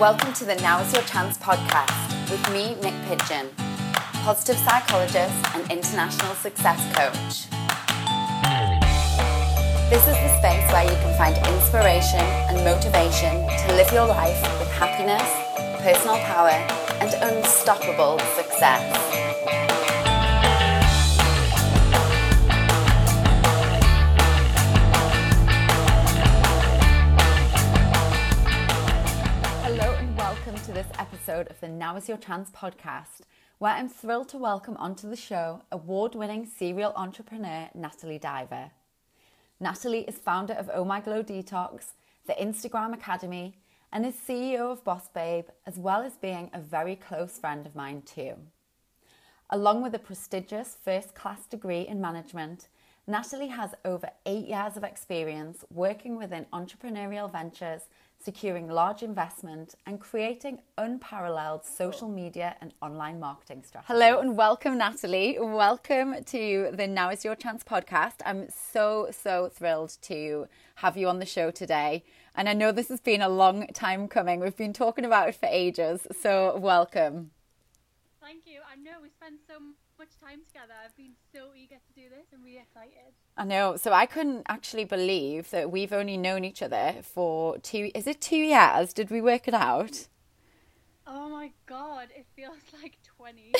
Welcome to the Now is Your Chance podcast with me, Nick Pigeon, positive psychologist and international success coach. This is the space where you can find inspiration and motivation to live your life with happiness, personal power, and unstoppable success. Episode of the Now is Your Chance podcast, where I'm thrilled to welcome onto the show award winning serial entrepreneur Natalie Diver. Natalie is founder of Oh My Glow Detox, the Instagram Academy, and is CEO of Boss Babe, as well as being a very close friend of mine too. Along with a prestigious first class degree in management, Natalie has over eight years of experience working within entrepreneurial ventures, securing large investment, and creating unparalleled social media and online marketing strategies. Hello and welcome, Natalie. Welcome to the Now Is Your Chance podcast. I'm so, so thrilled to have you on the show today. And I know this has been a long time coming. We've been talking about it for ages. So, welcome. Thank you. I know we spend so much time together. I've been so eager to do this. I'm really excited. I know. So I couldn't actually believe that we've only known each other for two. Is it two years? Did we work it out? Oh my god, it feels like 20.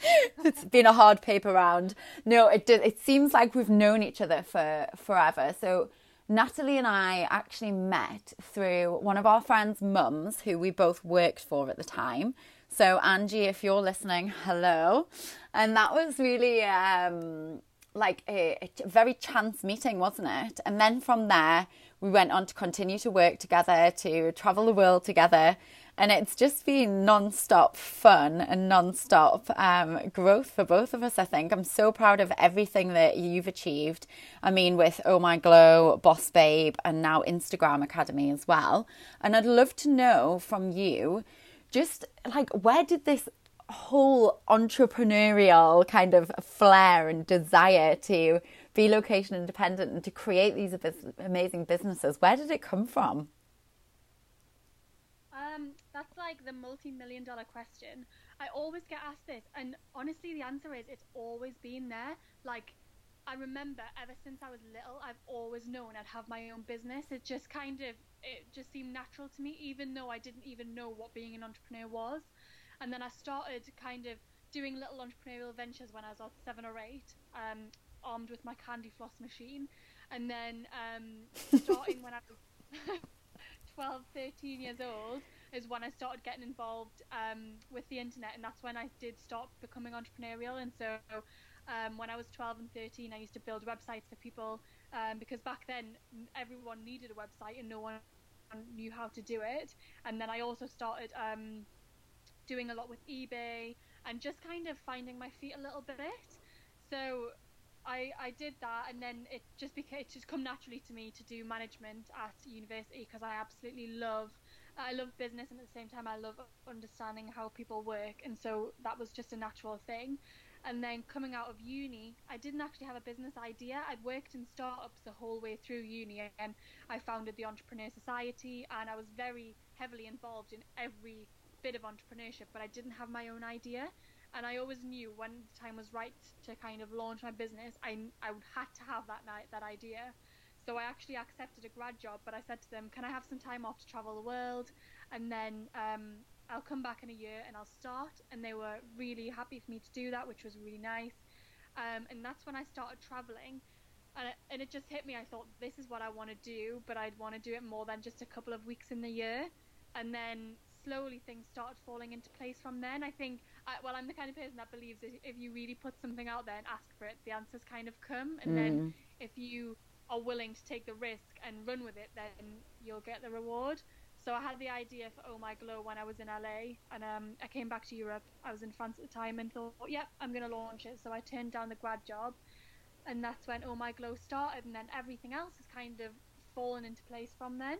it's been a hard paper round. No, it did. It seems like we've known each other for forever. So Natalie and I actually met through one of our friends' mums, who we both worked for at the time. So Angie, if you're listening, hello. And that was really um, like a, a very chance meeting, wasn't it? And then from there, we went on to continue to work together, to travel the world together. And it's just been non-stop fun and non-stop um, growth for both of us, I think. I'm so proud of everything that you've achieved. I mean, with Oh My Glow, Boss Babe, and now Instagram Academy as well. And I'd love to know from you, just like, where did this whole entrepreneurial kind of flair and desire to be location independent and to create these amazing businesses, where did it come from? Um, that's like the multi-million dollar question. I always get asked this, and honestly, the answer is it's always been there. Like, I remember ever since I was little, I've always known I'd have my own business. It just kind of, it just seemed natural to me, even though I didn't even know what being an entrepreneur was. And then I started kind of doing little entrepreneurial ventures when I was seven or eight, um, armed with my candy floss machine. And then um, starting when I was 12, 13 years old is when I started getting involved um, with the internet, and that's when I did start becoming entrepreneurial. And so, um, when I was 12 and 13, I used to build websites for people um, because back then everyone needed a website and no one knew how to do it. And then I also started um, doing a lot with eBay and just kind of finding my feet a little bit. So I, I did that and then it just became it just come naturally to me to do management at university because I absolutely love I love business and at the same time I love understanding how people work and so that was just a natural thing and then coming out of uni I didn't actually have a business idea. I'd worked in startups the whole way through uni and I founded the Entrepreneur Society and I was very heavily involved in every bit of entrepreneurship but I didn't have my own idea. And I always knew when the time was right to kind of launch my business, I I would had to have that night that idea. So I actually accepted a grad job, but I said to them, "Can I have some time off to travel the world, and then um, I'll come back in a year and I'll start." And they were really happy for me to do that, which was really nice. Um, and that's when I started traveling, and it, and it just hit me. I thought this is what I want to do, but I'd want to do it more than just a couple of weeks in the year. And then slowly things started falling into place from then. I think, I, well, I'm the kind of person that believes that if you really put something out there and ask for it, the answers kind of come. And mm. then if you are willing to take the risk and run with it, then you'll get the reward. So I had the idea for Oh My Glow when I was in LA, and um, I came back to Europe. I was in France at the time and thought, yep, yeah, I'm going to launch it. So I turned down the grad job, and that's when Oh My Glow started, and then everything else has kind of fallen into place from then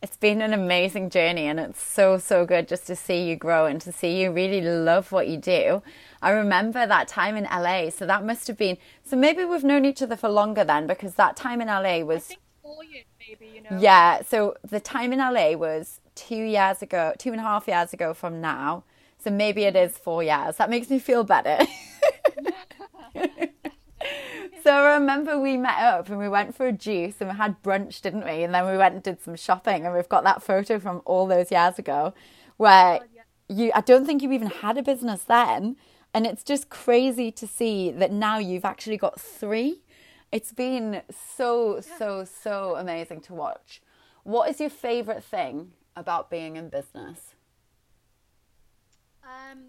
it's been an amazing journey and it's so so good just to see you grow and to see you really love what you do i remember that time in la so that must have been so maybe we've known each other for longer then because that time in la was four years maybe you know yeah so the time in la was two years ago, two and a half years ago from now. So maybe it is four years. That makes me feel better. so I remember we met up and we went for a juice and we had brunch, didn't we? And then we went and did some shopping and we've got that photo from all those years ago where oh you I don't think you even had a business then. And it's just crazy to see that now you've actually got three. It's been so, so, so amazing to watch. What is your favourite thing about being in business? Um,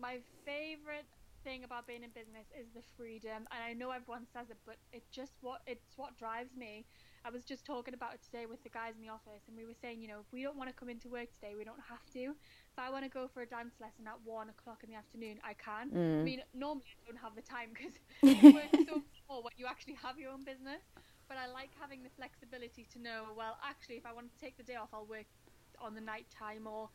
my favourite thing about being in business is the freedom, and I know everyone says it, but it just what it's what drives me. I was just talking about it today with the guys in the office, and we were saying, you know, if we don't want to come into work today, we don't have to. If I want to go for a dance lesson at one o'clock in the afternoon, I can. Mm. I mean, normally I don't have the time because work so when you actually have your own business. But I like having the flexibility to know, well, actually, if I want to take the day off, I'll work on the night time or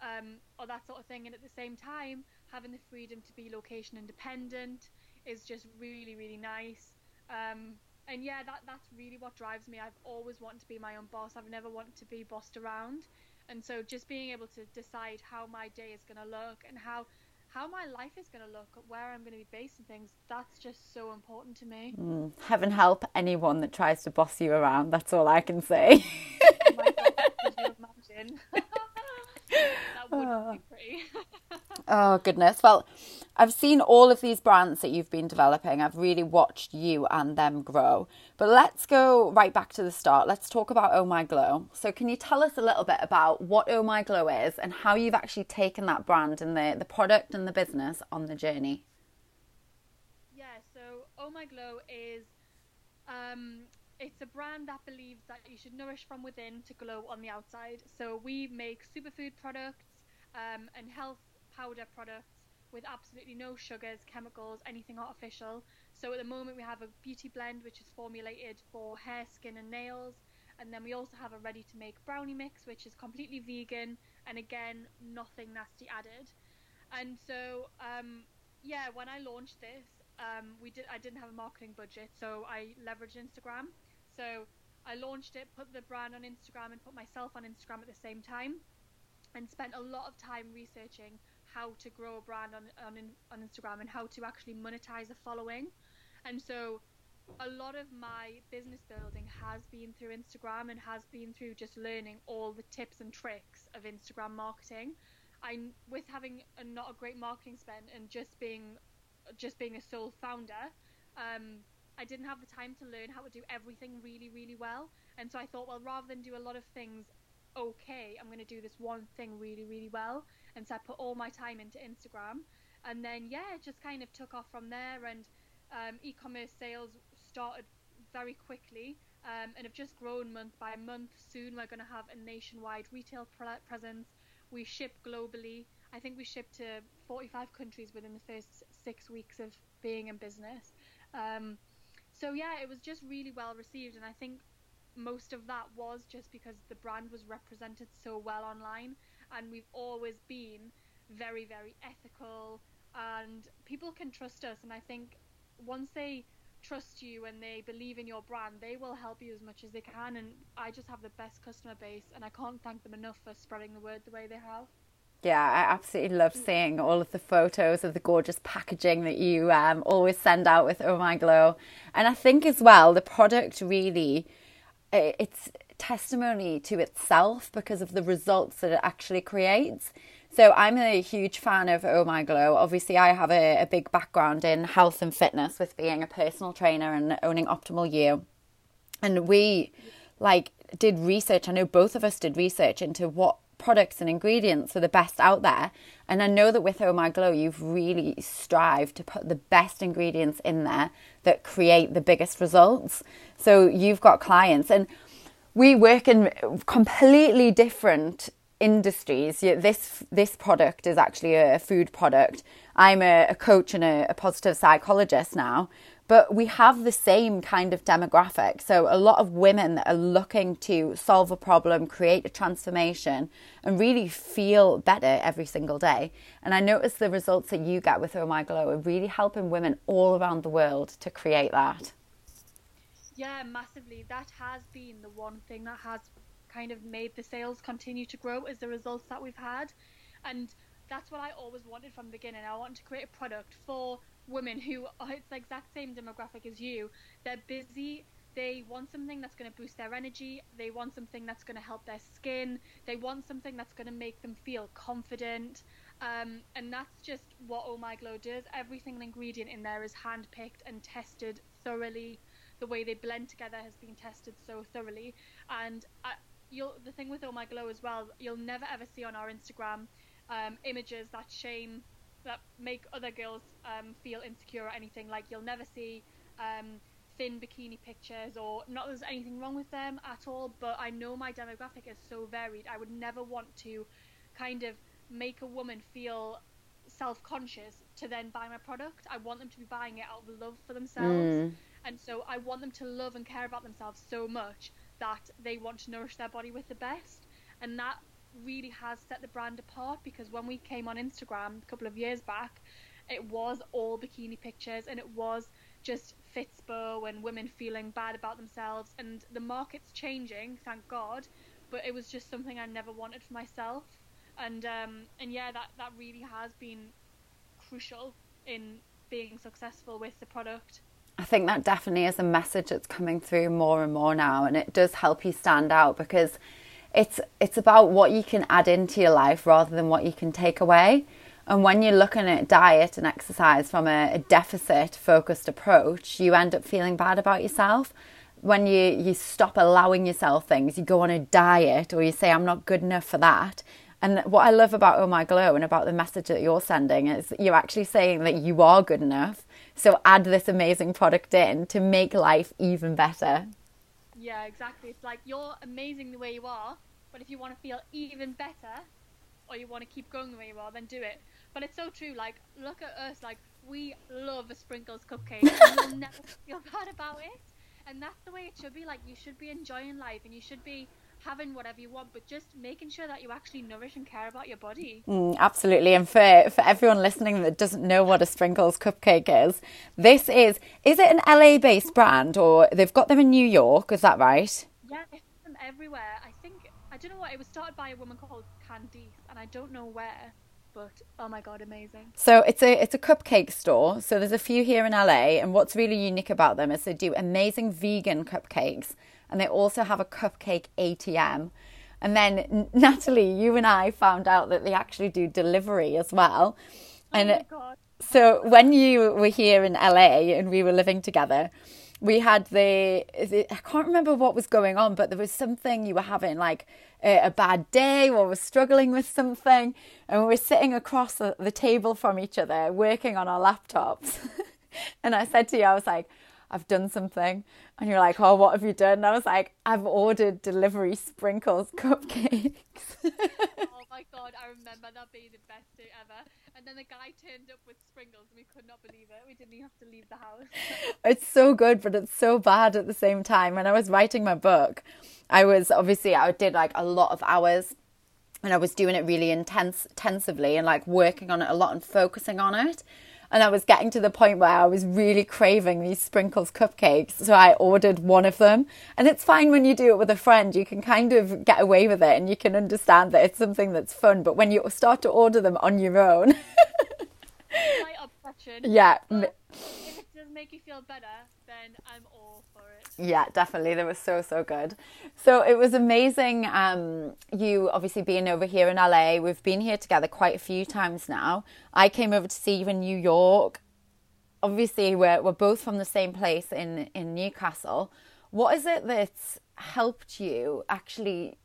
um, or that sort of thing. And at the same time, having the freedom to be location independent is just really, really nice. Um, and yeah, that that's really what drives me. I've always wanted to be my own boss. I've never wanted to be bossed around. And so just being able to decide how my day is going to look and how how my life is going to look, where I'm going to be based and things, that's just so important to me. Mm, heaven help anyone that tries to boss you around. That's all I can say. oh God, could you imagine? that would oh. be pretty. oh, goodness. Well, I've seen all of these brands that you've been developing. I've really watched you and them grow. But let's go right back to the start. Let's talk about Oh My Glow. So, can you tell us a little bit about what Oh My Glow is and how you've actually taken that brand and the, the product and the business on the journey? Yeah, so Oh My Glow is um, it's a brand that believes that you should nourish from within to glow on the outside. So we make superfood products um, and health powder products with absolutely no sugars, chemicals, anything artificial. So at the moment we have a beauty blend which is formulated for hair, skin and nails. And then we also have a ready to make brownie mix which is completely vegan and again nothing nasty added. And so um, yeah, when I launched this, um, we did I didn't have a marketing budget, so I leveraged Instagram. So I launched it, put the brand on Instagram, and put myself on Instagram at the same time, and spent a lot of time researching how to grow a brand on on, on Instagram and how to actually monetize a following. And so a lot of my business building has been through Instagram and has been through just learning all the tips and tricks of Instagram marketing. I with having a not a great marketing spend and just being just being a sole founder, um, I didn't have the time to learn how to do everything really really well. And so I thought, well, rather than do a lot of things okay, I'm going to do this one thing really really well and so I put all my time into Instagram, and then yeah, it just kind of took off from there, and um, e-commerce sales started very quickly. Um, and have just grown month by month. Soon we're going to have a nationwide retail presence. We ship globally. I think we ship to 45 countries within the first six weeks of being in business. Um, so yeah, it was just really well received, and I think most of that was just because the brand was represented so well online and we've always been very, very ethical, and people can trust us. And I think once they trust you and they believe in your brand, they will help you as much as they can. And I just have the best customer base, and I can't thank them enough for spreading the word the way they have. Yeah, I absolutely love seeing all of the photos of the gorgeous packaging that you um, always send out with Oh My Glow. And I think as well, the product really, it's testimony to itself because of the results that it actually creates. So I'm a huge fan of Oh My Glow. Obviously, I have a, a big background in health and fitness with being a personal trainer and owning Optimal You. And we like did research. I know both of us did research into what products and ingredients are the best out there. And I know that with Oh My Glow, you've really strived to put the best ingredients in there that create the biggest results. So you've got clients and we work in completely different industries. This this product is actually a food product. I'm a, a coach and a, a, positive psychologist now, but we have the same kind of demographic. So a lot of women that are looking to solve a problem, create a transformation, and really feel better every single day. And I notice the results that you get with Oh My Glow are really helping women all around the world to create that. Yeah, massively. That has been the one thing that has kind of made the sales continue to grow as the results that we've had. And that's what I always wanted from the beginning. I wanted to create a product for women who are it's the exact same demographic as you. They're busy. They want something that's going to boost their energy. They want something that's going to help their skin. They want something that's going to make them feel confident. Um, and that's just what Oh My Glow does. Every single ingredient in there is handpicked and tested thoroughly. The way they blend together has been tested so thoroughly. And the thing with Oh My Glow as well, you'll never ever see on our Instagram um, images that shame that make other girls um, feel insecure or anything. Like you'll never see um, thin bikini pictures or not there's anything wrong with them at all. But I know my demographic is so varied. I would never want to kind of make a woman feel self-conscious to then buy my product. I want them to be buying it out of love for themselves. Mm. And so I want them to love and care about themselves so much that they want to nourish their body with the best. And that really has set the brand apart because when we came on Instagram a couple of years back, it was all bikini pictures and it was just fitspo and women feeling bad about themselves. And the market's changing, thank God, but it was just something I never wanted for myself. And um, and yeah, that that really has been crucial in being successful with the product. I think that definitely is a message that's coming through more and more now, and it does help you stand out because it's it's about what you can add into your life rather than what you can take away. And when you're looking at diet and exercise from a, a deficit focused approach, you end up feeling bad about yourself. When you, you stop allowing yourself things, you go on a diet or you say, I'm not good enough for that. And what I love about Oh My Glow and about the message that you're sending is you're actually saying that you are good enough. So add this amazing product in to make life even better. Yeah, exactly. It's like you're amazing the way you are, but if you want to feel even better, or you want to keep going the way you are, then do it. But it's so true. Like, look at us. Like, we love a sprinkles cupcake. and you'll never feel bad about it. And that's the way it should be. Like, you should be enjoying life, and you should be having whatever you want, but just making sure that you actually nourish and care about your body. Mm, absolutely. And for, for everyone listening that doesn't know what a sprinkles cupcake is, this is, is it an LA based brand or they've got them in New York? Is that right? Yeah, it's them everywhere. I think, I don't know what, it was started by a woman called Candice, and I don't know where. But oh my god, amazing! So it's a it's a cupcake store. So there's a few here in LA, and what's really unique about them is they do amazing vegan cupcakes and they also have a cupcake ATM. And then Natalie, you and I found out that they actually do delivery as well. Oh and oh so when you were here in LA and we were living together, we had the I can't remember what was going on, but there was something you were having like a, a bad day or was struggling with something, and we were sitting across the, the table from each other working on our laptops. and I said to you, I was like, I've done something. And you're like, oh, what have you done? And I was like, I've ordered delivery sprinkles cupcakes. oh my God, I remember that being the best day ever. And then the guy turned up with sprinkles and we could not believe it. We didn't even have to leave the house. it's so good, but it's so bad at the same time. When I was writing my book, I was obviously, I did like a lot of hours and I was doing it really intense, intensively and like working on it a lot and focusing on it and I was getting to the point where I was really craving these sprinkles cupcakes. So I ordered one of them. And it's fine when you do it with a friend, you can kind of get away with it and you can understand that it's something that's fun. But when you start to order them on your own, my obsession. Yeah. But if it does make you feel better, then I'm all for it. Yeah, definitely. They were so, so good. So it was amazing. Um, you obviously being over here in LA. We've been here together quite a few times now. I came over to see you in New York. Obviously, we're, we're both from the same place in, in Newcastle. What is it that's helped you actually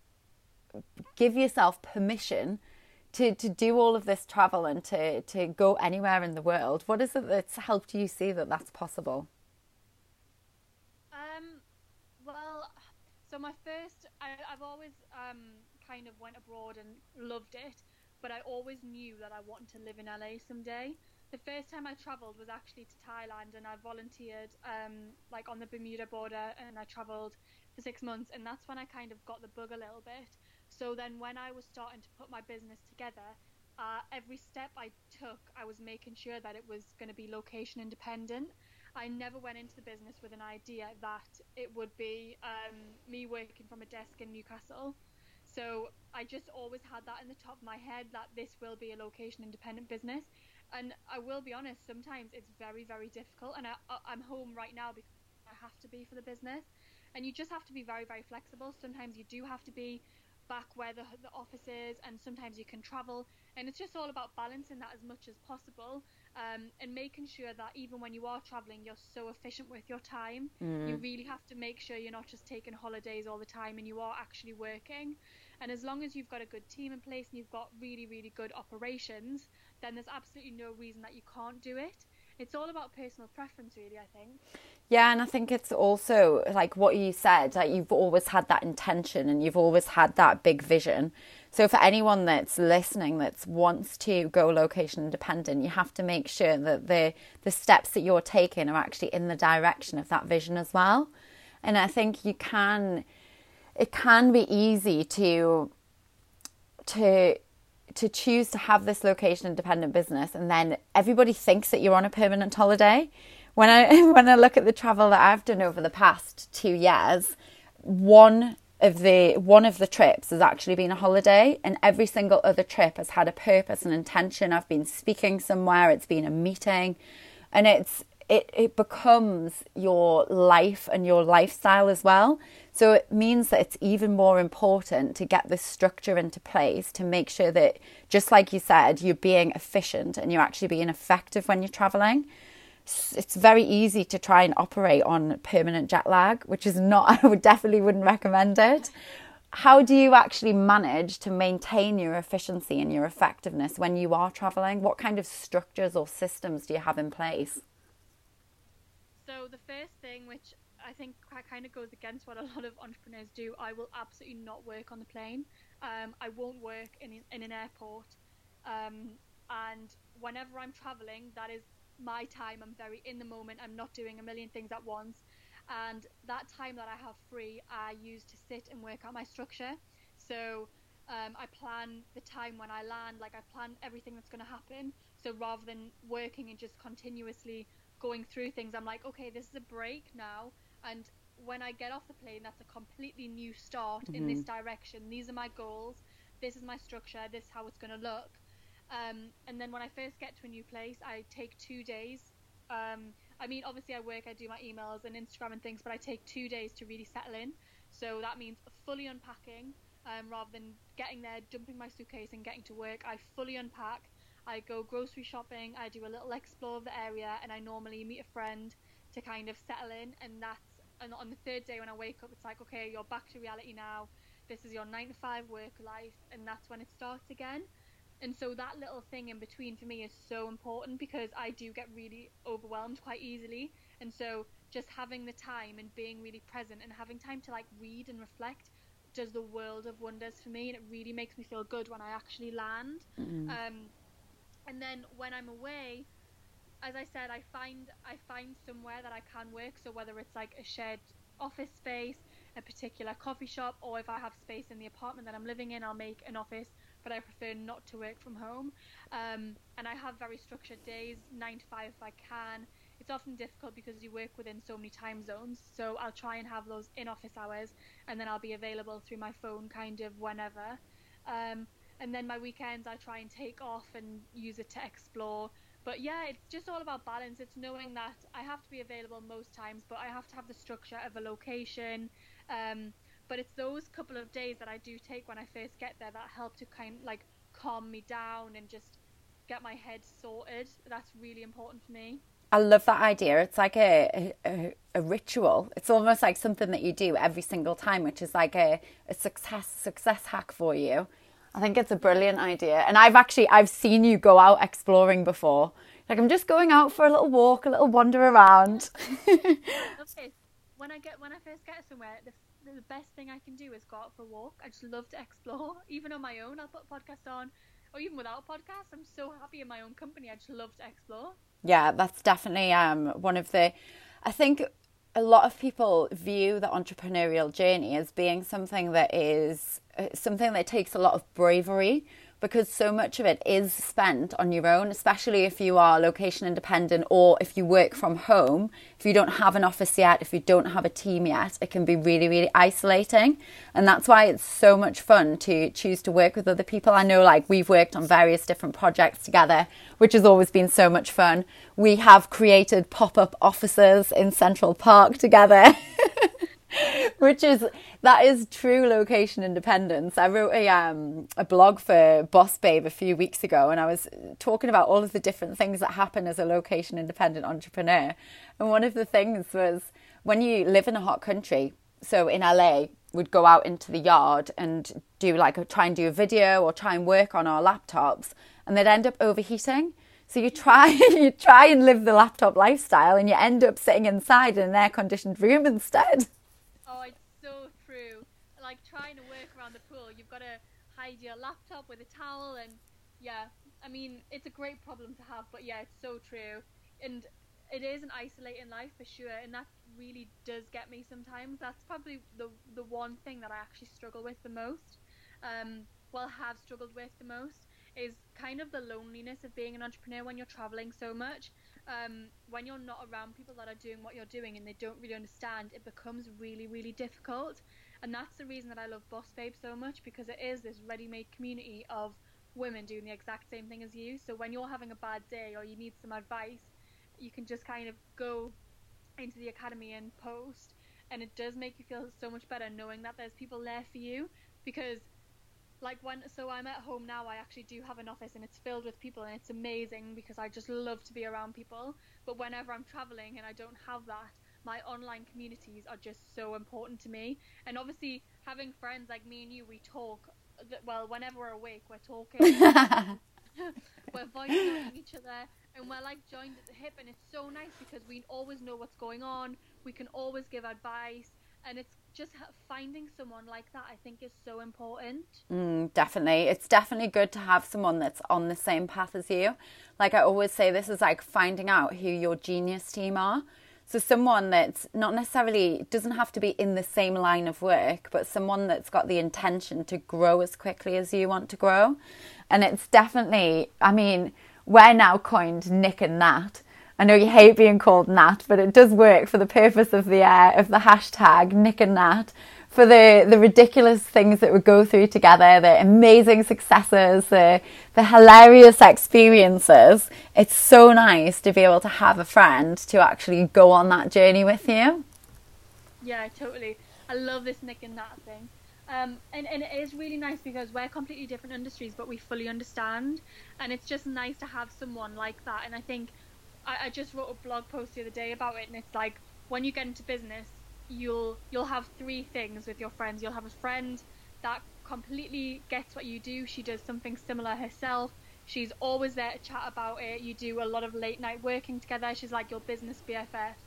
give yourself permission to, to do all of this travel and to, to go anywhere in the world? What is it that's helped you see that that's possible? So my first, I, have always um, kind of went abroad and loved it, but I always knew that I wanted to live in LA someday. The first time I travelled was actually to Thailand, and I volunteered um, like on the Burma border, and I travelled for six months, and that's when I kind of got the bug a little bit. So then when I was starting to put my business together, uh, every step I took, I was making sure that it was going to be location independent. I never went into the business with an idea that it would be um, me working from a desk in Newcastle. So I just always had that in the top of my head that this will be a location independent business. And I will be honest, sometimes it's very, very difficult. And I, I'm home right now because I have to be for the business. And you just have to be very, very flexible. Sometimes you do have to be back where the, the office is, and sometimes you can travel. And it's just all about balancing that as much as possible um, and making sure that even when you are traveling, you're so efficient with your time. Mm. You really have to make sure you're not just taking holidays all the time and you are actually working. And as long as you've got a good team in place and you've got really, really good operations, then there's absolutely no reason that you can't do it. It's all about personal preference, really, I think. Yeah, and I think it's also like what you said, like you've always had that intention and you've always had that big vision. So for anyone that's listening that wants to go location independent, you have to make sure that the the steps that you're taking are actually in the direction of that vision as well. And I think you can it can be easy to to to choose to have this location independent business and then everybody thinks that you're on a permanent holiday. When I when I look at the travel that I've done over the past 2 years, one of the one of the trips has actually been a holiday and every single other trip has had a purpose and intention i've been speaking somewhere it's been a meeting and it's it, it becomes your life and your lifestyle as well so it means that it's even more important to get this structure into place to make sure that just like you said you're being efficient and you're actually being effective when you're traveling it's very easy to try and operate on permanent jet lag, which is not, I would definitely wouldn't recommend it. How do you actually manage to maintain your efficiency and your effectiveness when you are traveling? What kind of structures or systems do you have in place? So, the first thing, which I think that kind of goes against what a lot of entrepreneurs do, I will absolutely not work on the plane. Um, I won't work in, in an airport. Um, and whenever I'm traveling, that is my time. I'm very in the moment. I'm not doing a million things at once. And that time that I have free, I use to sit and work out my structure. So um, I plan the time when I land, like I plan everything that's going to happen. So rather than working and just continuously going through things, I'm like, okay, this is a break now. And when I get off the plane, that's a completely new start mm-hmm. in this mm-hmm. direction. These are my goals. This is my structure. This is how it's going to look. Um, and then when I first get to a new place, I take two days. Um, I mean, obviously, I work, I do my emails and Instagram and things, but I take two days to really settle in. So that means fully unpacking um, rather than getting there, dumping my suitcase, and getting to work. I fully unpack. I go grocery shopping. I do a little explore of the area, and I normally meet a friend to kind of settle in. And that's and on the third day when I wake up, it's like, okay, you're back to reality now. This is your nine to five work life, and that's when it starts again. And so that little thing in between for me is so important because I do get really overwhelmed quite easily. And so just having the time and being really present and having time to like read and reflect does the world of wonders for me and it really makes me feel good when I actually land. Mm-hmm. Um, and then when I'm away, as I said, I find I find somewhere that I can work. So whether it's like a shared office space, a particular coffee shop, or if I have space in the apartment that I'm living in, I'll make an office but I prefer not to work from home. Um, and I have very structured days, nine to five if I can. It's often difficult because you work within so many time zones. So I'll try and have those in office hours, and then I'll be available through my phone kind of whenever. Um, and then my weekends I try and take off and use it to explore. But yeah, it's just all about balance. It's knowing that I have to be available most times, but I have to have the structure of a location. Um, but it's those couple of days that I do take when I first get there that help to kind of like calm me down and just get my head sorted. That's really important for me. I love that idea. It's like a, a, a ritual. It's almost like something that you do every single time, which is like a, a success success hack for you. I think it's a brilliant idea. And I've actually I've seen you go out exploring before. Like I'm just going out for a little walk, a little wander around. okay. When I get when I first get somewhere, the the best thing I can do is go out for a walk. I just love to explore, even on my own. I'll put a podcast on, or even without a podcast. I'm so happy in my own company. I just love to explore. Yeah, that's definitely um one of the. I think a lot of people view the entrepreneurial journey as being something that is uh, something that takes a lot of bravery because so much of it is spent on your own, especially if you are location independent or if you work from home. If you don't have an office yet, if you don't have a team yet, it can be really, really isolating. And that's why it's so much fun to choose to work with other people. I know, like, we've worked on various different projects together, which has always been so much fun. We have created pop up offices in Central Park together. which is that is true location independence. I wrote a um a blog for Boss Babe a few weeks ago, and I was talking about all of the different things that happen as a location independent entrepreneur. And one of the things was when you live in a hot country. So in LA, we'd go out into the yard and do like a, try and do a video or try and work on our laptops, and they'd end up overheating. So you try you try and live the laptop lifestyle, and you end up sitting inside in an air conditioned room instead. Oh, it's so true. Like trying to work around the pool, you've got to hide your laptop with a towel, and yeah, I mean, it's a great problem to have, but yeah, it's so true. And it is an isolating life for sure, and that really does get me sometimes. That's probably the the one thing that I actually struggle with the most. Um, well, have struggled with the most is kind of the loneliness of being an entrepreneur when you're traveling so much um, when you're not around people that are doing what you're doing and they don't really understand, it becomes really, really difficult. And that's the reason that I love Boss Babe so much because it is this ready made community of women doing the exact same thing as you. So when you're having a bad day or you need some advice, you can just kind of go into the academy and post. And it does make you feel so much better knowing that there's people there for you because like when so I'm at home now I actually do have an office and it's filled with people and it's amazing because I just love to be around people but whenever I'm traveling and I don't have that my online communities are just so important to me. And obviously having friends like me and you we talk well whenever we're awake we're talking. We're voice each other and we're like joined at the hip and it's so nice because we always know what's going on. We can always give advice and it's just finding someone like that i think is so important. Mm, definitely. It's definitely good to have someone that's on the same path as you. Like i always say this is like finding out who your genius team are so someone that's not necessarily doesn't have to be in the same line of work but someone that's got the intention to grow as quickly as you want to grow. And it's definitely i mean we're now coined nick and nat. I know you hate being called Nat, but it does work for the purpose of the uh, of the hashtag Nick and Nat for the the ridiculous things that we go through together, the amazing successes, the the hilarious experiences. It's so nice to be able to have a friend to actually go on that journey with you. Yeah, totally. I love this Nick and Nat thing. Um, and, and it is really nice because we're completely different industries, but we fully understand. And it's just nice to have someone like that. And I think I, I just wrote a blog post the other day about it, and it's like when you get into business, you'll you'll have three things with your friends. You'll have a friend that completely gets what you do. She does something similar herself. She's always there to chat about it. You do a lot of late night working together. She's like your business BFF.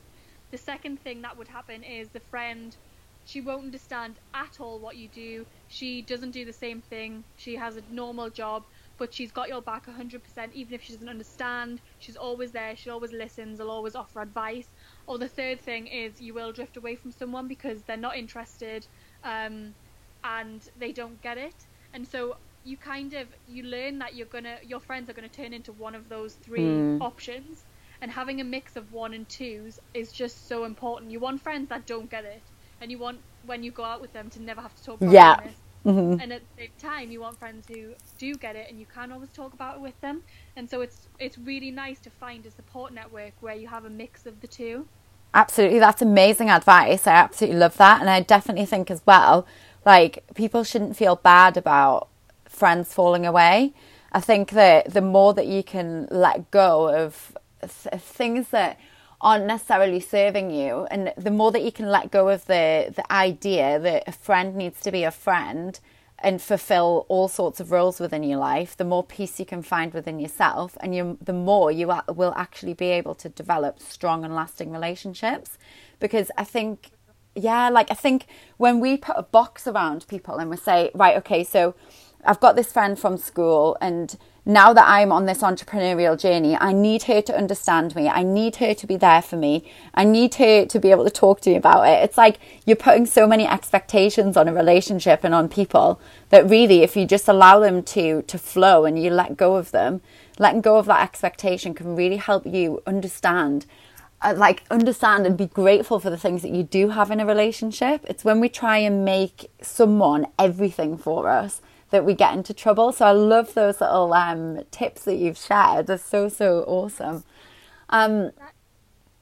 The second thing that would happen is the friend she won't understand at all what you do. She doesn't do the same thing. She has a normal job, but she's got your back 100% even if she doesn't understand she's always there she always listens will always offer advice or the third thing is you will drift away from someone because they're not interested um, and they don't get it and so you kind of you learn that you're gonna your friends are gonna turn into one of those three mm. options and having a mix of one and twos is just so important you want friends that don't get it and you want when you go out with them to never have to talk about it. yeah business Mm-hmm. And at the same time, you want friends who do get it, and you can always talk about it with them. And so it's it's really nice to find a support network where you have a mix of the two. Absolutely, that's amazing advice. I absolutely love that, and I definitely think as well, like people shouldn't feel bad about friends falling away. I think that the more that you can let go of th- things that aren't necessarily serving you and the more that you can let go of the the idea that a friend needs to be a friend and fulfill all sorts of roles within your life the more peace you can find within yourself and you the more you will actually be able to develop strong and lasting relationships. Because i think yeah like i think when we put a box around people and we say right okay so i've got this friend from school and now that I'm on this entrepreneurial journey, I need her to understand me. I need her to be there for me. I need her to be able to talk to me about it. It's like you're putting so many expectations on a relationship and on people that really, if you just allow them to, to flow and you let go of them, letting go of that expectation can really help you understand uh, like understand and be grateful for the things that you do have in a relationship. It's when we try and make someone everything for us that we get into trouble. So I love those little um, tips that you've shared. They're so so awesome. Um, that,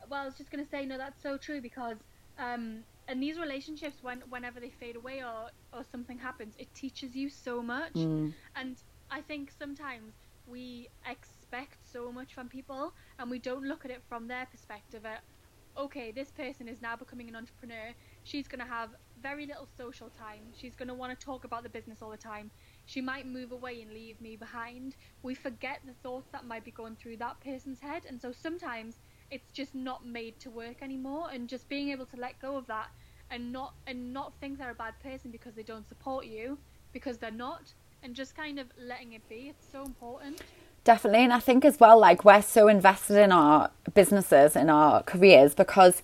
well, I was just gonna say no, that's so true because um, in these relationships, when whenever they fade away or or something happens, it teaches you so much. Mm. And I think sometimes we expect so much from people and we don't look at it from their perspective. At, okay, this person is now becoming an entrepreneur. She's going to have very little social time. She's going to want to talk about the business all the time. She might move away and leave me behind. We forget the thoughts that might be going through that person's head. And so sometimes it's just not made to work anymore. And just being able to let go of that and not and not think they're a bad person because they don't support you because they're not and just kind of letting it be it's so important definitely and i think as well like we're so invested in our businesses in our careers because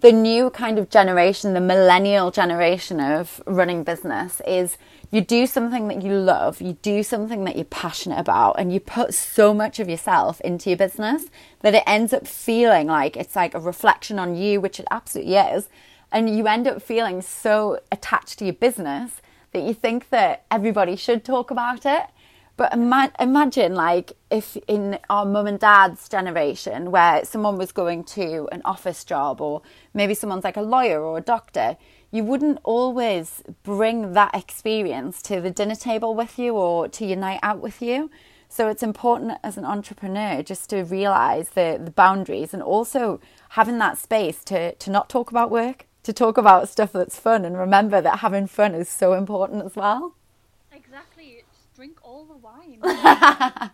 the new kind of generation, the millennial generation of running business is you do something that you love, you do something that you're passionate about, and you put so much of yourself into your business that it ends up feeling like it's like a reflection on you, which it absolutely is. And you end up feeling so attached to your business that you think that everybody should talk about it. But ima- imagine, like, if in our mum and dad's generation, where someone was going to an office job, or maybe someone's like a lawyer or a doctor, you wouldn't always bring that experience to the dinner table with you or to your night out with you. So it's important as an entrepreneur just to realize the, the boundaries and also having that space to, to not talk about work, to talk about stuff that's fun and remember that having fun is so important as well. Drink all the wine.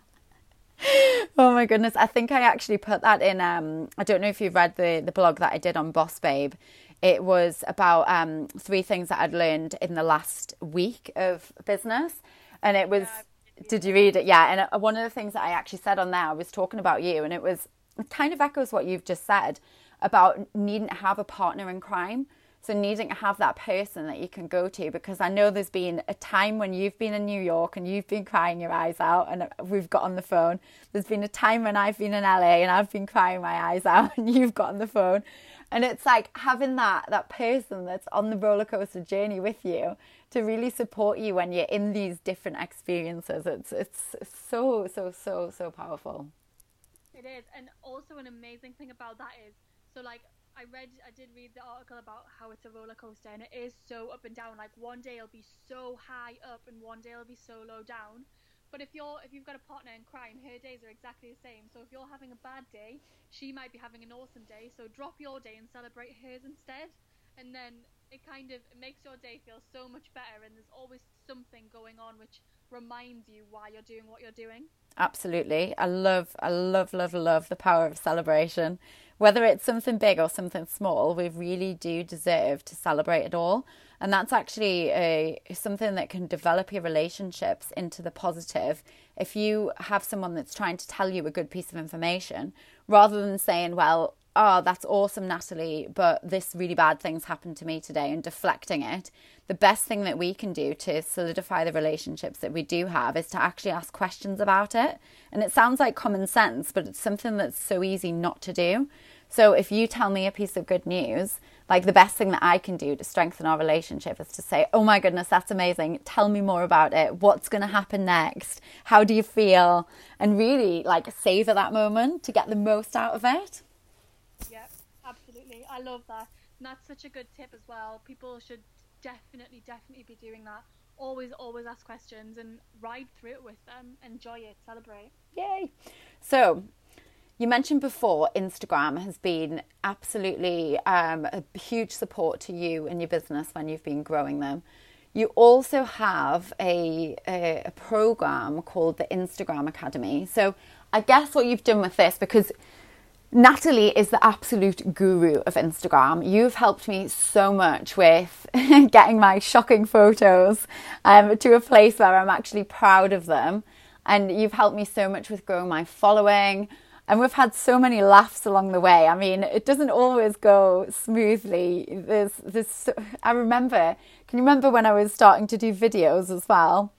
oh my goodness. I think I actually put that in um I don't know if you've read the the blog that I did on Boss Babe. It was about um three things that I'd learned in the last week of business and it was yeah, did you read it? Yeah, and uh, one of the things that I actually said on there I was talking about you and it was it kind of echoes what you've just said about needing to have a partner in crime. So needing to have that person that you can go to because I know there's been a time when you've been in New York and you've been crying your eyes out and we've got on the phone. There's been a time when I've been in LA and I've been crying my eyes out and you've got on the phone. And it's like having that that person that's on the roller coaster journey with you to really support you when you're in these different experiences. It's it's so so so so powerful. It is, and also an amazing thing about that is so like I read, I did read the article about how it's a roller coaster, and it is so up and down. Like one day it'll be so high up, and one day it'll be so low down. But if you're if you've got a partner in crime, her days are exactly the same. So if you're having a bad day, she might be having an awesome day. So drop your day and celebrate hers instead, and then it kind of it makes your day feel so much better. And there's always something going on which reminds you why you're doing what you're doing. Absolutely, I love, I love, love, love the power of celebration whether it's something big or something small, we really do deserve to celebrate it all. And that's actually a, something that can develop your relationships into the positive. If you have someone that's trying to tell you a good piece of information, rather than saying, well, oh, that's awesome, Natalie, but this really bad thing's happened to me today and deflecting it, the best thing that we can do to solidify the relationships that we do have is to actually ask questions about it. And it sounds like common sense, but it's something that's so easy not to do. So if you tell me a piece of good news, like the best thing that I can do to strengthen our relationship is to say, Oh my goodness, that's amazing. Tell me more about it. What's going to happen next? How do you feel? And really like savor that moment to get the most out of it. Yep, absolutely. I love that. And that's such a good tip as well. People should definitely, definitely be doing that. Always, always ask questions and ride through it with them. Enjoy it, celebrate. Yay. So, you mentioned before Instagram has been absolutely um, a huge support to you and your business when you've been growing them. You also have a, a, a program called the Instagram Academy. So, I guess what you've done with this, because Natalie is the absolute guru of Instagram. You've helped me so much with getting my shocking photos um, to a place where I'm actually proud of them. and you've helped me so much with growing my following. And we've had so many laughs along the way. I mean, it doesn't always go smoothly. There's, there's. I remember. Can you remember when I was starting to do videos as well,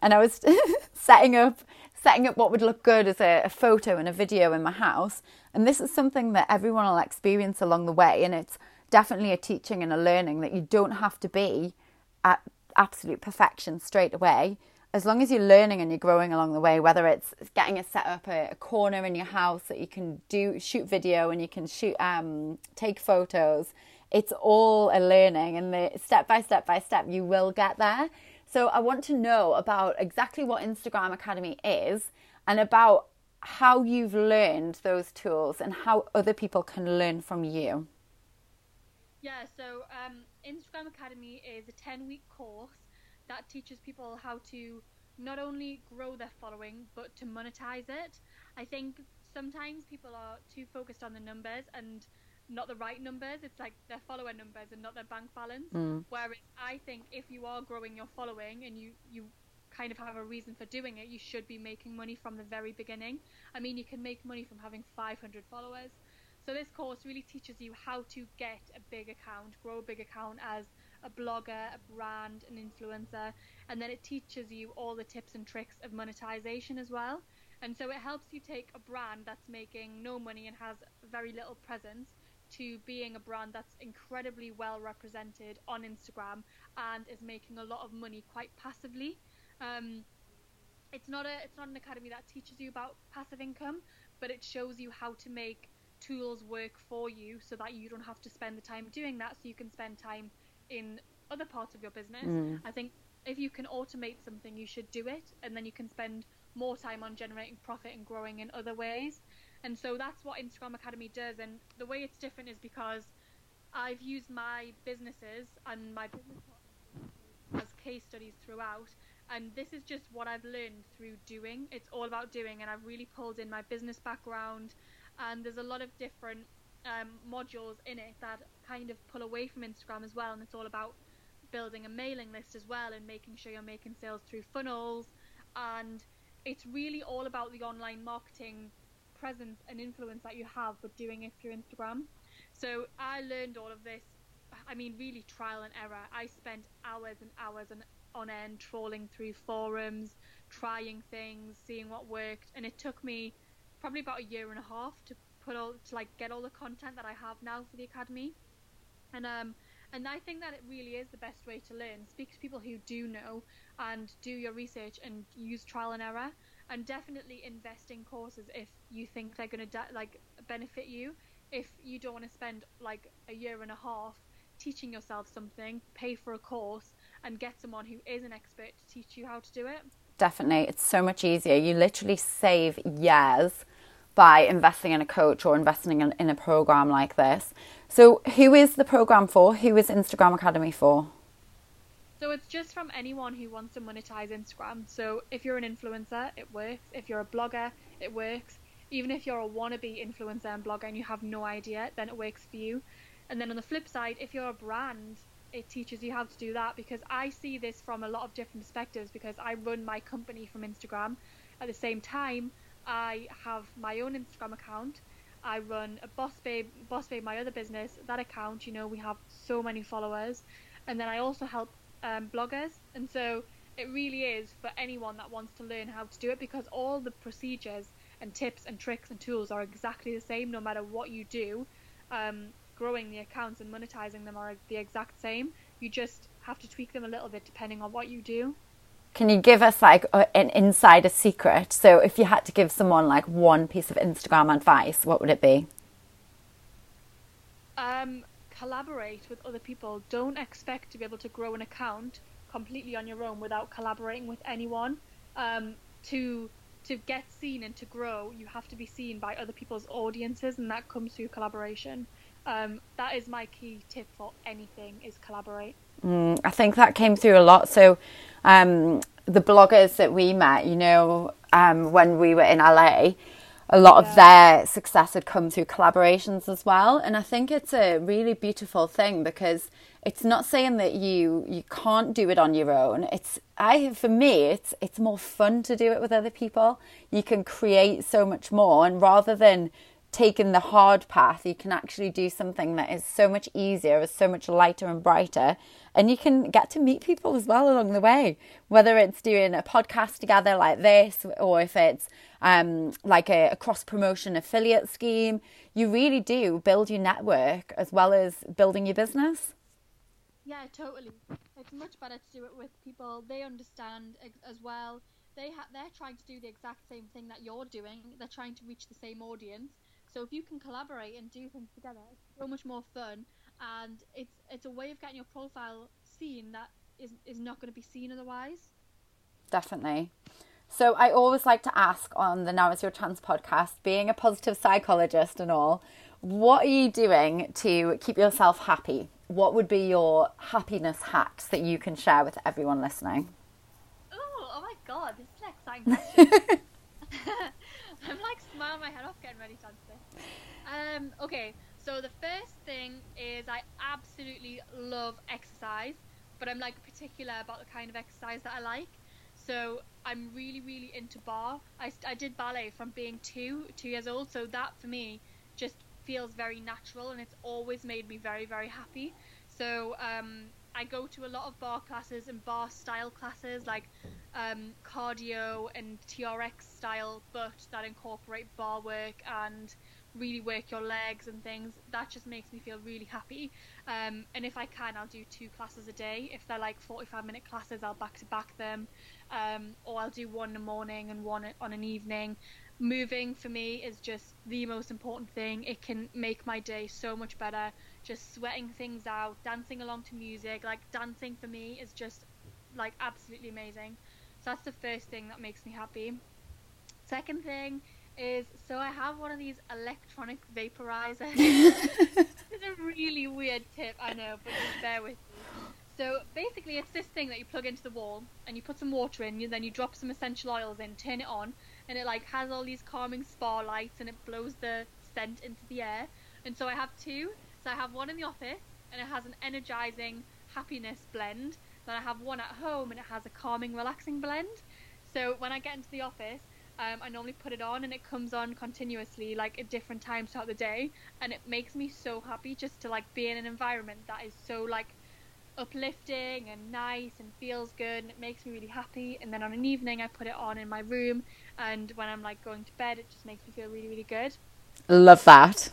and I was setting up setting up what would look good as a, a, photo and a video in my house. And this is something that everyone will experience along the way. And it's definitely a teaching and a learning that you don't have to be at absolute perfection straight away. As long as you're learning and you're growing along the way, whether it's getting a set up a, a corner in your house that you can do shoot video and you can shoot um, take photos, it's all a learning and the step by step by step you will get there. So I want to know about exactly what Instagram Academy is and about how you've learned those tools and how other people can learn from you. Yeah, so um, Instagram Academy is a 10 week course that teaches people how to not only grow their following but to monetize it. I think sometimes people are too focused on the numbers and not the right numbers. It's like their follower numbers and not their bank balance. Mm. Whereas I think if you are growing your following and you you kind of have a reason for doing it, you should be making money from the very beginning. I mean, you can make money from having 500 followers. So this course really teaches you how to get a big account, grow a big account as a blogger, a brand, an influencer, and then it teaches you all the tips and tricks of monetization as well. And so it helps you take a brand that's making no money and has very little presence to being a brand that's incredibly well represented on Instagram and is making a lot of money quite passively. Um, it's not a it's not an academy that teaches you about passive income, but it shows you how to make tools work for you so that you don't have to spend the time doing that so you can spend time in other parts of your business. Mm. I think if you can automate something you should do it and then you can spend more time on generating profit and growing in other ways. And so that's what Instagram Academy does. And the way it's different is because I've used my businesses and my business as case studies throughout. And this is just what I've learned through doing. It's all about doing. And I've really pulled in my business background. And there's a lot of different um, modules in it that kind of pull away from Instagram as well. And it's all about building a mailing list as well and making sure you're making sales through funnels. And it's really all about the online marketing presence and influence that you have, but doing it through Instagram. So I learned all of this. I mean, really trial and error. I spent hours and hours and on end trawling through forums, trying things, seeing what worked, and it took me probably about a year and a half to put all to like get all the content that I have now for the academy. And um and I think that it really is the best way to learn. Speak to people who do know and do your research and use trial and error and definitely invest in courses if you think they're going to de- like benefit you if you don't want to spend like a year and a half teaching yourself something pay for a course and get someone who is an expert to teach you how to do it definitely it's so much easier you literally save years by investing in a coach or investing in, in a program like this so who is the program for who is instagram academy for so it's just from anyone who wants to monetize Instagram. So if you're an influencer, it works. If you're a blogger, it works. Even if you're a wannabe influencer and blogger and you have no idea, then it works for you. And then on the flip side, if you're a brand, it teaches you how to do that because I see this from a lot of different perspectives because I run my company from Instagram. At the same time, I have my own Instagram account. I run a Boss Babe, Boss Babe, my other business. That account, you know, we have so many followers, and then I also help um, bloggers, and so it really is for anyone that wants to learn how to do it because all the procedures and tips and tricks and tools are exactly the same no matter what you do. Um, growing the accounts and monetizing them are the exact same. You just have to tweak them a little bit depending on what you do. Can you give us like a, an insider secret? So, if you had to give someone like one piece of Instagram advice, what would it be? Um, collaborate with other people. Don't expect to be able to grow an account completely on your own without collaborating with anyone. Um, to to get seen and to grow, you have to be seen by other people's audiences, and that comes through collaboration. Um, that is my key tip for anything: is collaborate. Mm, I think that came through a lot. So, um, the bloggers that we met, you know, um, when we were in LA, a lot yeah. of their success had come through collaborations as well. And I think it's a really beautiful thing because it's not saying that you you can't do it on your own it's i for me it's it's more fun to do it with other people you can create so much more and rather than taking the hard path you can actually do something that is so much easier is so much lighter and brighter and you can get to meet people as well along the way whether it's doing a podcast together like this or if it's um, like a, a cross promotion affiliate scheme you really do build your network as well as building your business yeah, totally. It's much better to do it with people they understand as well. They ha- they're trying to do the exact same thing that you're doing. They're trying to reach the same audience. So if you can collaborate and do things together, it's so much more fun, and it's it's a way of getting your profile seen that is is not going to be seen otherwise. Definitely. So I always like to ask on the Now Is Your Chance podcast, being a positive psychologist and all, what are you doing to keep yourself happy? what would be your happiness hacks that you can share with everyone listening? Oh, oh my god, this is an exciting question. My head off getting ready to answer. Um, okay, so the first thing is I absolutely love exercise, but I'm like particular about the kind of exercise that I like. So I'm really, really into barre. I, I did ballet from being two, two years old, so that for me just feels very natural and it's always made me very very happy so um, I go to a lot of barre classes and barre style classes like um, cardio and TRX style but that incorporate barre work and really work your legs and things. That just makes me feel really happy. Um, and if I can I'll do two classes a day. If they're like 45 minute classes I'll back to back them. Um, or I'll do one in the morning and one on an evening. Moving for me is just the most important thing. It can make my day so much better. Just sweating things out, dancing along to music. Like dancing for me is just like absolutely amazing. So that's the first thing that makes me happy. Second thing is so I have one of these electronic vaporizers. it's a really weird tip, I know, but just bear with me. So basically, it's this thing that you plug into the wall, and you put some water in, and then you drop some essential oils in, turn it on, and it like has all these calming spa lights and it blows the scent into the air. And so I have two. So I have one in the office and it has an energizing happiness blend. Then I have one at home and it has a calming, relaxing blend. So when I get into the office, um, I normally put it on and it comes on continuously, like at different times throughout the day, and it makes me so happy just to like be in an environment that is so like uplifting and nice and feels good and it makes me really happy. And then on an evening, I put it on in my room and when I'm like going to bed, it just makes me feel really, really good. Love that.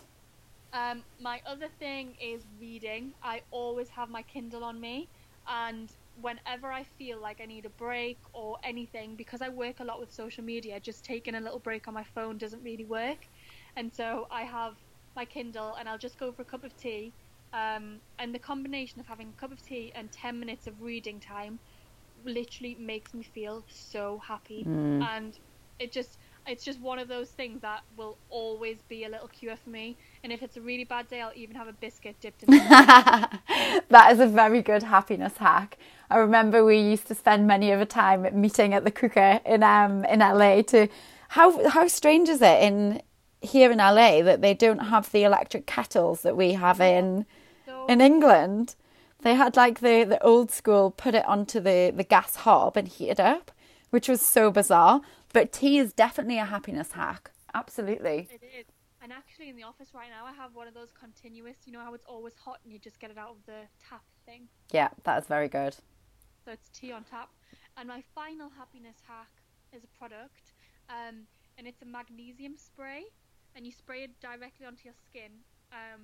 Um, my other thing is reading. I always have my Kindle on me, and whenever I feel like I need a break or anything, because I work a lot with social media, just taking a little break on my phone doesn't really work. And so I have my Kindle, and I'll just go for a cup of tea. Um, and the combination of having a cup of tea and 10 minutes of reading time literally makes me feel so happy. Mm. And it just it's just one of those things that will always be a little cure for me. And if it's a really bad day, I'll even have a biscuit dipped in. that is a very good happiness hack. I remember we used to spend many of a time meeting at the cooker in um in LA. To how how strange is it in here in LA that they don't have the electric kettles that we have in so, in England? They had like the the old school put it onto the the gas hob and heat it up, which was so bizarre. But tea is definitely a happiness hack. Absolutely. It is. And actually, in the office right now, I have one of those continuous. You know how it's always hot and you just get it out of the tap thing. Yeah, that is very good. So it's tea on tap. And my final happiness hack is a product, um, and it's a magnesium spray, and you spray it directly onto your skin, um,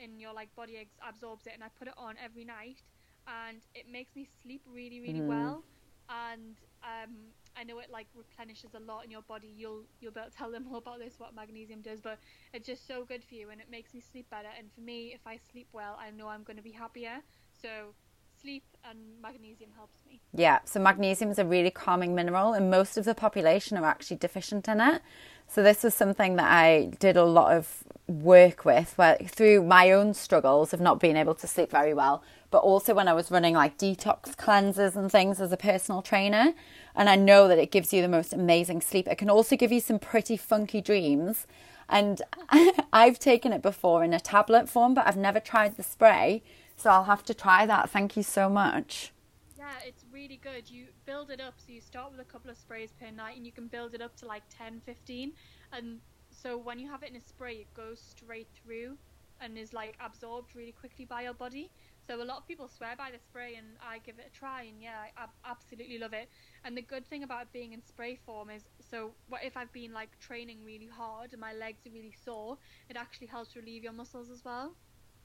and your like body ex- absorbs it. And I put it on every night, and it makes me sleep really, really mm. well. And um, I know it like replenishes a lot in your body. You'll you'll be able to tell them all about this what magnesium does, but it's just so good for you and it makes me sleep better. And for me, if I sleep well, I know I'm going to be happier. So sleep and magnesium helps me. Yeah, so magnesium is a really calming mineral, and most of the population are actually deficient in it. So this was something that I did a lot of work with, where through my own struggles of not being able to sleep very well, but also when I was running like detox cleanses and things as a personal trainer. And I know that it gives you the most amazing sleep. It can also give you some pretty funky dreams. And I've taken it before in a tablet form, but I've never tried the spray. So I'll have to try that. Thank you so much. Yeah, it's really good. You build it up. So you start with a couple of sprays per night and you can build it up to like 10, 15. And so when you have it in a spray, it goes straight through and is like absorbed really quickly by your body. So a lot of people swear by the spray, and I give it a try, and yeah, I absolutely love it. And the good thing about being in spray form is, so what if I've been like training really hard and my legs are really sore, it actually helps relieve your muscles as well.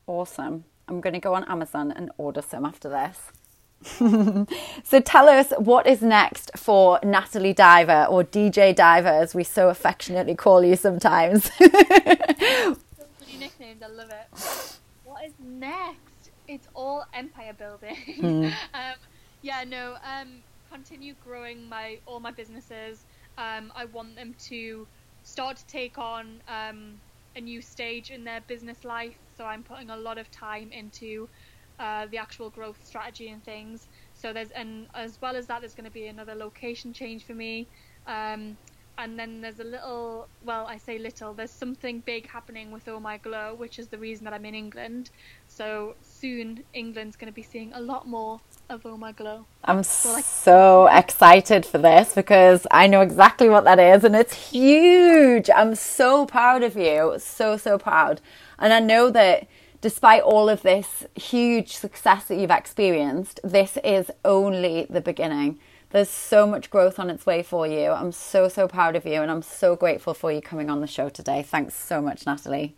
Awesome. I'm going to go on Amazon and order some after this. so tell us what is next for Natalie Diver or DJ Diver, as we so affectionately call you sometimes. nicknamed. I love it. What is next? It's all empire building. Mm. um, yeah, no. Um, continue growing my all my businesses. Um, I want them to start to take on um, a new stage in their business life. So I'm putting a lot of time into uh, the actual growth strategy and things. So there's and as well as that, there's going to be another location change for me. Um, and then there's a little well i say little there's something big happening with oh my glow which is the reason that i'm in england. So soon england's going to be seeing a lot more of oh my glow. I'm so, like, so excited for this because i know exactly what that is and it's huge. I'm so proud of you. So so proud. And i know that despite all of this huge success that you've experienced this is only the beginning there's so much growth on its way for you. I'm so, so proud of you and I'm so grateful for you coming on the show today. Thanks so much, Natalie.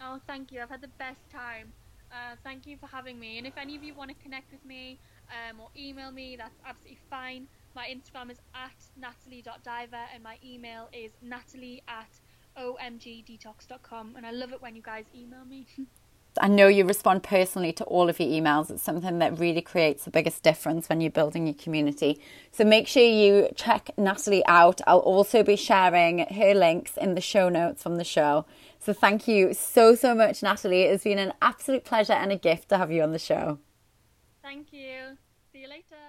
Oh, thank you. I've had the best time. Uh, thank you for having me. And if any of you want to connect with me um, or email me, that's absolutely fine. My Instagram is at natalie.diver and my email is natalie at omgdetox.com. And I love it when you guys email me. I know you respond personally to all of your emails. It's something that really creates the biggest difference when you're building your community. So make sure you check Natalie out. I'll also be sharing her links in the show notes from the show. So thank you so, so much, Natalie. It has been an absolute pleasure and a gift to have you on the show. Thank you. See you later.